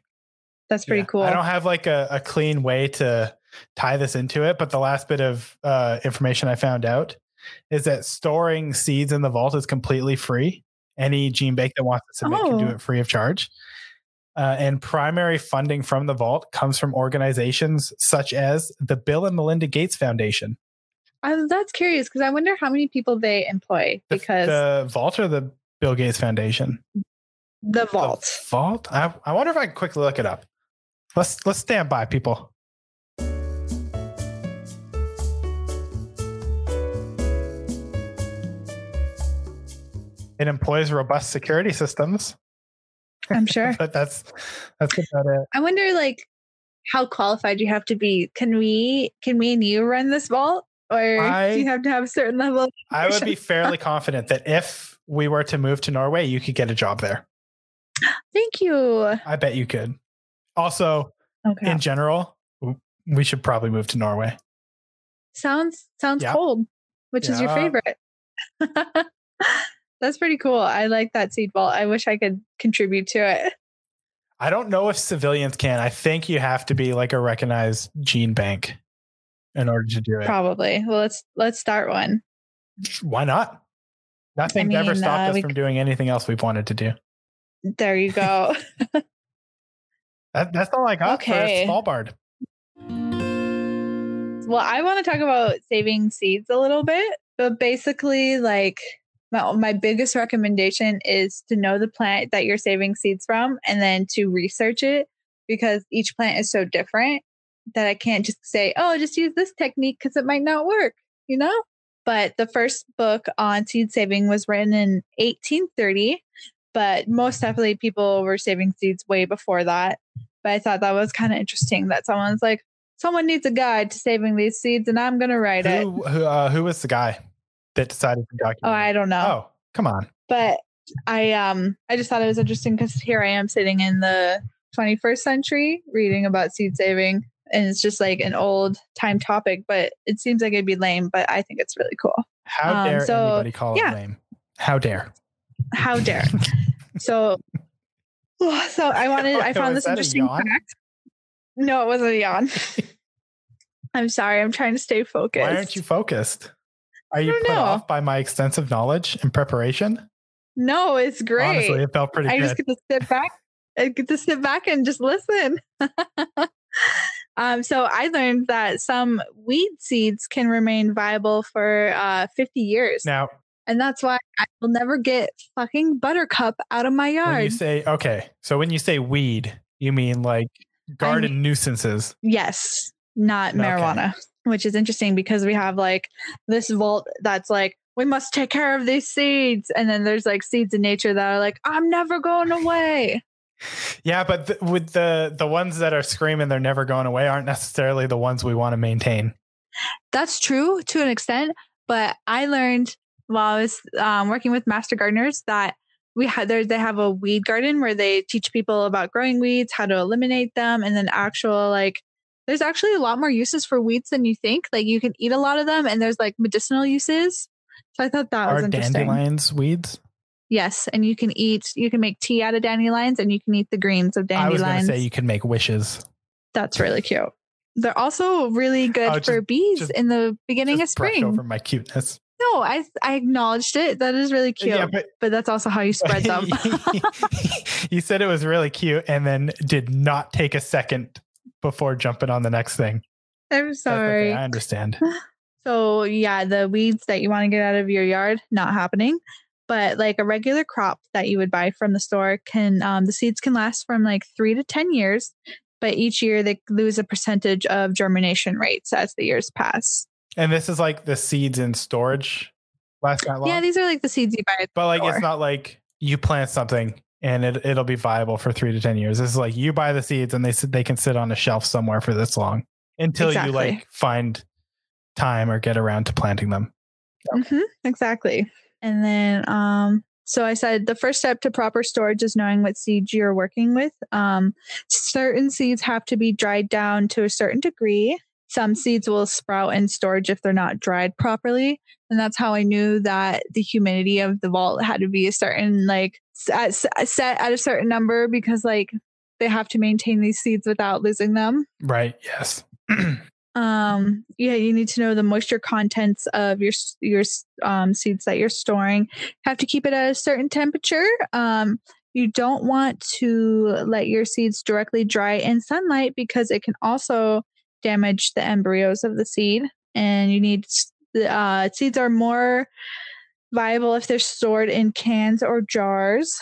That's pretty Yeah. cool. I don't have like a, a clean way to tie this into it, but the last bit of uh, information I found out is that storing seeds in the vault is completely free. Any gene bank that wants to submit can do Oh. it free of charge. Uh, and primary funding from the vault comes from organizations such as the Bill and Melinda Gates Foundation. I, that's curious because I wonder how many people they employ The, because the vault or the Bill Gates Foundation? the The vault. vault? I, I wonder if I can quickly look it up. Let's let's stand by, people. It employs robust security systems, I'm sure. but that's that's about it. I wonder like how qualified you have to be. Can we can we and you run this vault? Or I- do you have to have a certain level of I would be fairly confident that if we were to move to Norway, you could get a job there. Thank you. I bet you could. Also, Okay. in general, we should probably move to Norway. sounds sounds Yeah. cold, which is your favorite. That's pretty cool. I like that seed vault. I wish I could contribute to it. I don't know if civilians can. I think you have to be like a recognized gene bank in order to do it. Probably. Well, let's let's start one. Why not? Nothing's ever mean, stopped uh, us we from doing anything else we've wanted to do. There you go. That, that's all I got Okay. for Svalbard. well, I want to talk about saving seeds a little bit, but basically, like my, my biggest recommendation is to know the plant that you're saving seeds from and then to research it because each plant is so different that I can't just say, oh, just use this technique because it might not work, you know? But the first book on seed saving was written in 1830, but most definitely people were saving seeds way before that. But I thought that was kind of interesting that someone's like, someone needs a guide to saving these seeds and I'm going to write it. Who who, uh, who was the guy that decided to document? Oh. I don't know. Oh, come on. But I um I just thought it was interesting because here I am sitting in the 21st century reading about seed saving and it's just like an old time topic, but it seems like it'd be lame, but I think it's really cool. How Um, dare so, anybody call yeah. it lame? How dare? How dare. so so I wanted I found this interesting fact. No, it wasn't a yawn. I'm sorry, I'm trying to stay focused. Why aren't you focused? Are you put know. off by my extensive knowledge and preparation? No, it's great. Honestly, it felt pretty I good. just get to sit back. I get to sit back and just listen. Um, so I learned that some weed seeds can remain viable for uh, 50 years, now, and that's why I will never get fucking buttercup out of my when you say okay, so when you say weed, you mean like garden nuisances. yes, not Okay. marijuana, which is interesting because we have like this vault that's like we must take care of these seeds, and then there's like seeds in nature that are like I'm never going away. Yeah, but th- with the the ones that are screaming they're never going away aren't necessarily the ones we want to maintain. That's true to an extent, but I learned while I was um, working with master gardeners that we had there they have a weed garden where they teach people about growing weeds, how to eliminate them, and then actual like there's actually a lot more uses for weeds than you think. Like you can eat a lot of them, and there's like medicinal uses. So I thought that was Are interesting. dandelions weeds? Yes, and you can eat. You can make tea out of dandelions, and you can eat the greens of dandelions. I was going to say you can make wishes. That's really cute. They're also really good Oh, for just- bees just- in the beginning of spring. over my cuteness. No, I I acknowledged it. That is really uh, cute. Yeah, but but that's also how you spread them. you said it was really cute and then did not take a second before jumping on the next thing. I'm That's okay, sorry. I understand. So yeah, the weeds that you want to get out of your yard, not happening. But like a regular crop that you would buy from the store can um, the seeds can last from like three to ten years, but each year they lose a percentage of germination rates as the years pass. And this is like the seeds in storage last that long. Yeah, these are like the seeds you buy. At but like store. it's not like you plant something and it, it'll be viable for three to ten years. This is like you buy the seeds and they they can sit on a shelf somewhere for this long until Exactly. you like find time or get around to planting them. Mhm, exactly. And then, um, so I said the first step to proper storage is knowing what seeds you're working with. Um, certain seeds have to be dried down to a certain degree. Some seeds will sprout in storage if they're not dried properly. And that's how I knew that the humidity of the vault had to be a certain, like, at- set at a certain number because, like, they have to maintain these seeds without losing them Right. Yes. um yeah you need to know the moisture contents of your your um, seeds that you're storing. Have to keep it at a certain temperature. Um you don't want to let your seeds directly dry in sunlight because it can also damage the embryos of the seed and you need the uh, seeds are more viable if they're stored in cans or jars.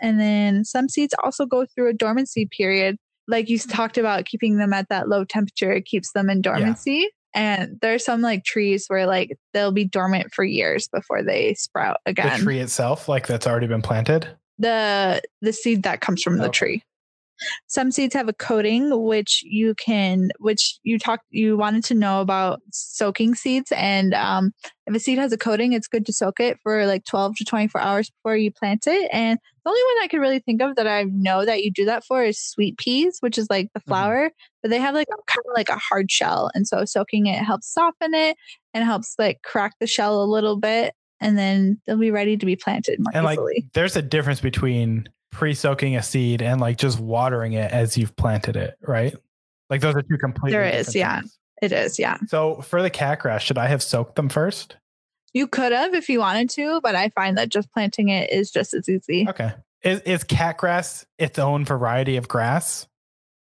And then some seeds also go through a dormancy period like you mm-hmm. talked about keeping them at that low temperature it keeps them in dormancy and there's some like trees where like they'll be dormant for years before they sprout again. The tree itself, like that's already been planted. the the seed that comes from the oh. tree some seeds have a coating which you can which you talked you wanted to know about soaking seeds. And um, if a seed has a coating it's good to soak it for like 12 to 24 hours before you plant it. And the only one i could really think of that i know that you do that for is sweet peas which is like the Mhm. flower. But they have like a, kind of like a hard shell. And so soaking it helps soften it and helps like crack the shell a little bit. And then they'll be ready to be planted more And like there's a difference between pre-soaking a seed and like just watering it as you've planted it, right? Like those are two completely There is, yeah. things. it is yeah So for the cat grass, should I have soaked them first? You could have if you wanted to, but I find that just planting it is just as easy. Okay. Is is cat grass its own variety of grass?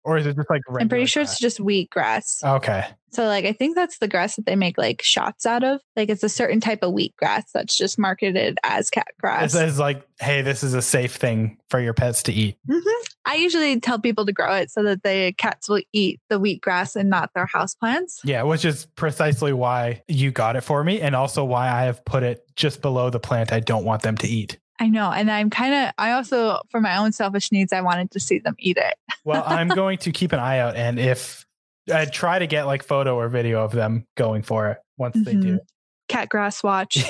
Or is it just like I'm pretty sure grass? it's just wheat grass. Okay. So like I think that's the grass that they make like shots out of. Like it's a certain type of wheat grass that's just marketed as cat grass. It says like, hey, this is a safe thing for your pets to eat. Mhm. I usually tell people to grow it so that the cats will eat the wheat grass and not their house plants. Yeah, which is precisely why you got it for me, and also why I have put it just below the plant I don't want them to eat. I know. And I'm kind of, I also, for my own selfish needs, I wanted to see them eat it. Well, I'm going to keep an eye out, and if I try to get like photo or video of them going for it once they mm-hmm. do. Cat grass watch.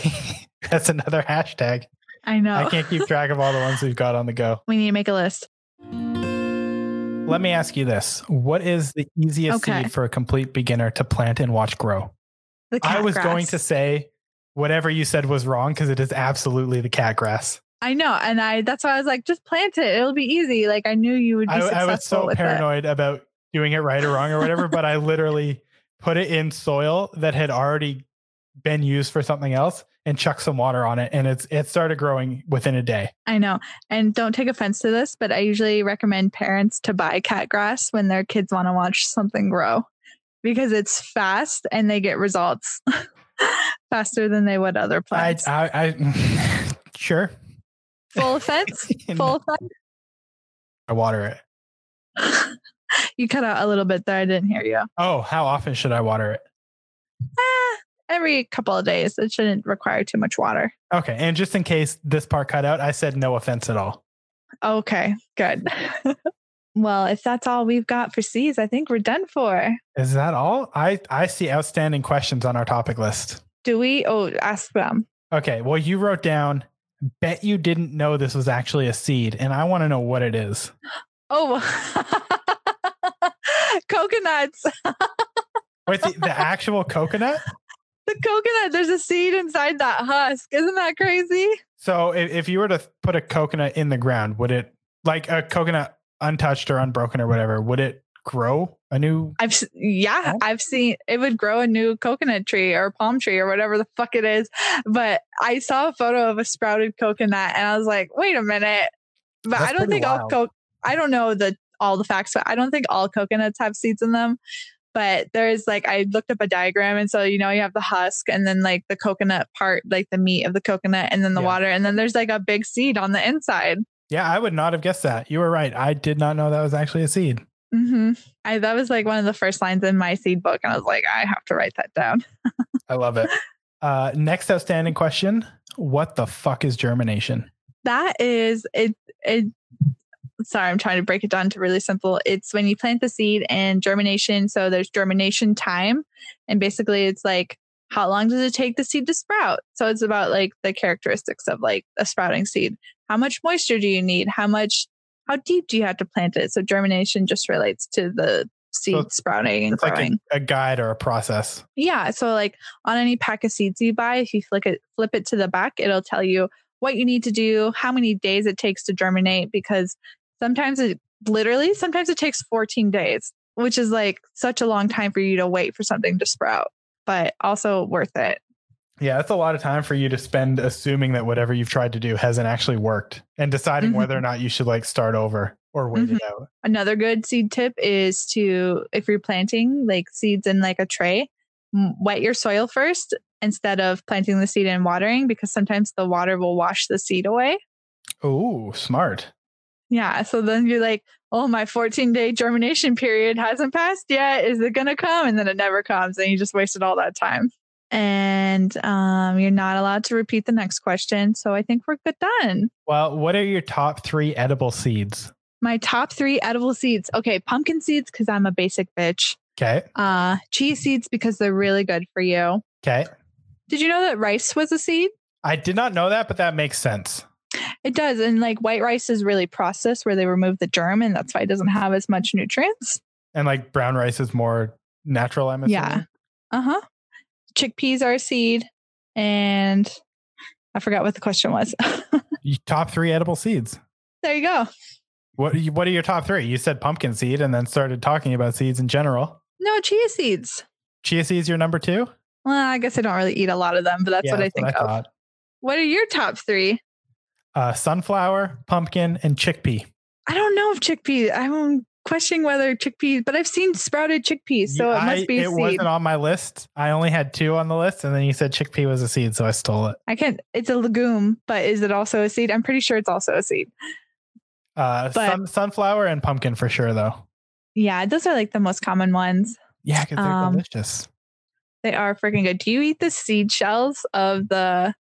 That's another hashtag. I know. I can't keep track of all the ones we've got on the go. we need to make a list. Let me ask you this: What is the easiest Okay. seed for a complete beginner to plant and watch grow? I was going to say whatever you said was wrong because it is absolutely the cat grass. I know, and I that's why I was like, just plant it. It'll be easy. Like I knew you would be I, I was so with it. paranoid about doing it right or wrong or whatever, but I literally put it in soil that had already been used for something else and chucked some water on it, and it's it started growing within a day. I know, and don't take offense to this, but I usually recommend parents to buy cat grass when their kids want to watch something grow because it's fast and they get results faster than they would other I, plants. I, I sure Full offense. Full offense. I water it. you cut out a little bit there. I didn't hear you. Oh, how often should I water it? Ah, every couple of days. It shouldn't require too much water. Okay, and just in case this part cut out, I said no offense at all. Okay, good. Well, if that's all we've got for C's, I think we're done for. Is that all? I I see outstanding questions on our topic list. Do we? Oh, ask them. Okay, well you wrote down Bet you didn't know this was actually a seed, and I want to know what it is. Oh, coconuts. Wait, the, the actual coconut? The coconut, there's a seed inside that husk. Isn't that crazy? So if, if you were to put a coconut in the ground, would it like a coconut untouched or unbroken or whatever, would it grow a new I've yeah, I've seen it would grow a new coconut tree or palm tree or whatever the fuck it is. But I saw a photo of a sprouted coconut and I was like, wait a minute. But That's I don't think all wild. co- I don't know the all the facts, but I don't think all coconuts have seeds in them. But there's like I looked up a diagram and so you know you have the husk and then like the coconut part, like the meat of the coconut and then the Yeah. water and then there's like a big seed on the inside. Yeah, I would not have guessed that. You were right. I did not know that was actually a seed. hmm I that was like one of the first lines in my seed book, and I was like, I have to write that down. I love it. Uh, next outstanding question What the fuck is germination? That is it. It. Sorry, I'm trying to break it down to really simple. It's when you plant the seed and germination. So there's germination time, and basically it's like how long does it take the seed to sprout? So it's about like the characteristics of like a sprouting seed. How much moisture do you need? How much? How deep do you have to plant it? So germination just relates to the seed So sprouting and It's like growing. a, a guide or a process. Yeah. So like on any pack of seeds you buy, if you flick it, flip it to the back, it'll tell you what you need to do, how many days it takes to germinate, because sometimes it literally, sometimes it takes 14 days, which is like such a long time for you to wait for something to sprout, but also worth it. Yeah, that's a lot of time for you to spend assuming that whatever you've tried to do hasn't actually worked and deciding Mhm. whether or not you should like start over or wait Mm-hmm. it out. Another good seed tip is to, if you're planting like seeds in like a tray, wet your soil first instead of planting the seed and watering, because sometimes the water will wash the seed away. Oh, smart. Yeah. So then you're like, oh, my 14 day germination period hasn't passed yet. Is it going to come? And then it never comes. And you just wasted all that time. And um, you're not allowed to repeat the next question. So I think we're good done. Well, what are your top three edible seeds? My top three edible seeds. Okay. Pumpkin seeds, because I'm a basic bitch. Okay. Uh, chia seeds, because they're really good for you. Okay. Did you know that rice was a seed? I did not know that, but that makes sense. It does. And like white rice is really processed where they remove the germ, and that's why it doesn't have as much nutrients. And like brown rice is more natural, I'm assuming. Yeah. Uh huh. Chickpeas are a seed, and I forgot what the question was. Top three edible seeds. there you go. What what are your top three? You said pumpkin seed and then started talking about seeds in general. No chia seeds. Chia seeds your number two? Well, I guess I don't really eat a lot of them, but that's Yeah, what I think of. thought. What are your top three? Uh, sunflower, pumpkin, and chickpea. I don't know if chickpea. I'm questioning whether chickpeas, but I've seen sprouted chickpeas, so it I- must be a it wasn't on my list. I only had two on the list, and then you said chickpea was a seed, so I stole it. I can't. It's a legume, but is it also a seed? I'm pretty sure it's also a seed. Uh, But- sun, sunflower and pumpkin for sure, though. Yeah, those are like the most common ones. Yeah, because they're Um, delicious. They are freaking good. Do you eat the seed shells of the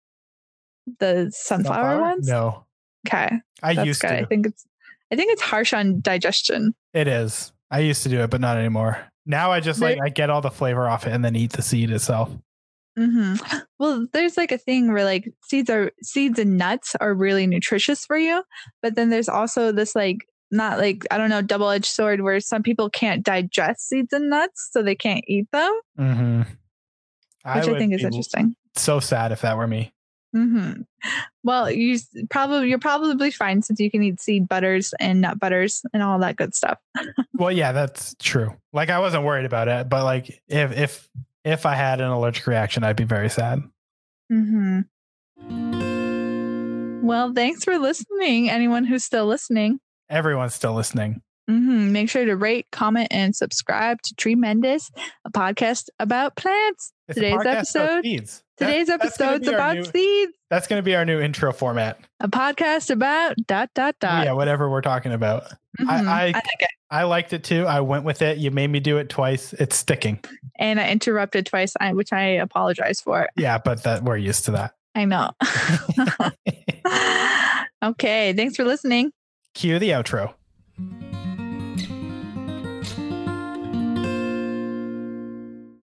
the sunflower, ones? No, Okay, I used good. I think it's I think it's harsh on digestion. It is. I used to do it, but not anymore. Now I just like I get all the flavor off it and then eat the seed itself. hmm Well, there's like a thing where like seeds are seeds and nuts are really nutritious for you, but then there's also this like not like I don't know double edged sword where some people can't digest seeds and nuts, so they can't eat them, Mm-hmm. which I, think is interesting. So sad if that were me. Hmm Well, you probably you're probably fine since you can eat seed butters and nut butters and all that good stuff. Well, yeah, that's true. Like I wasn't worried about it, but like if if if I had an allergic reaction, I'd be very sad. hmm Well, thanks for listening. Anyone who's still listening. Everyone's still listening. hmm Make sure to rate, comment, and subscribe to Tremendous, a podcast about plants. It's Today's episode- That- Today's episode's about new- seeds. That's going to be our new intro format. A podcast about dot dot dot. yeah, whatever we're talking about. Mhm. I- I- like. I liked it too. I went with it. You made me do it twice. It's sticking. And I interrupted twice, which I apologize for. Yeah, but that we're used to that. I know. okay. Thanks for listening. Cue the outro.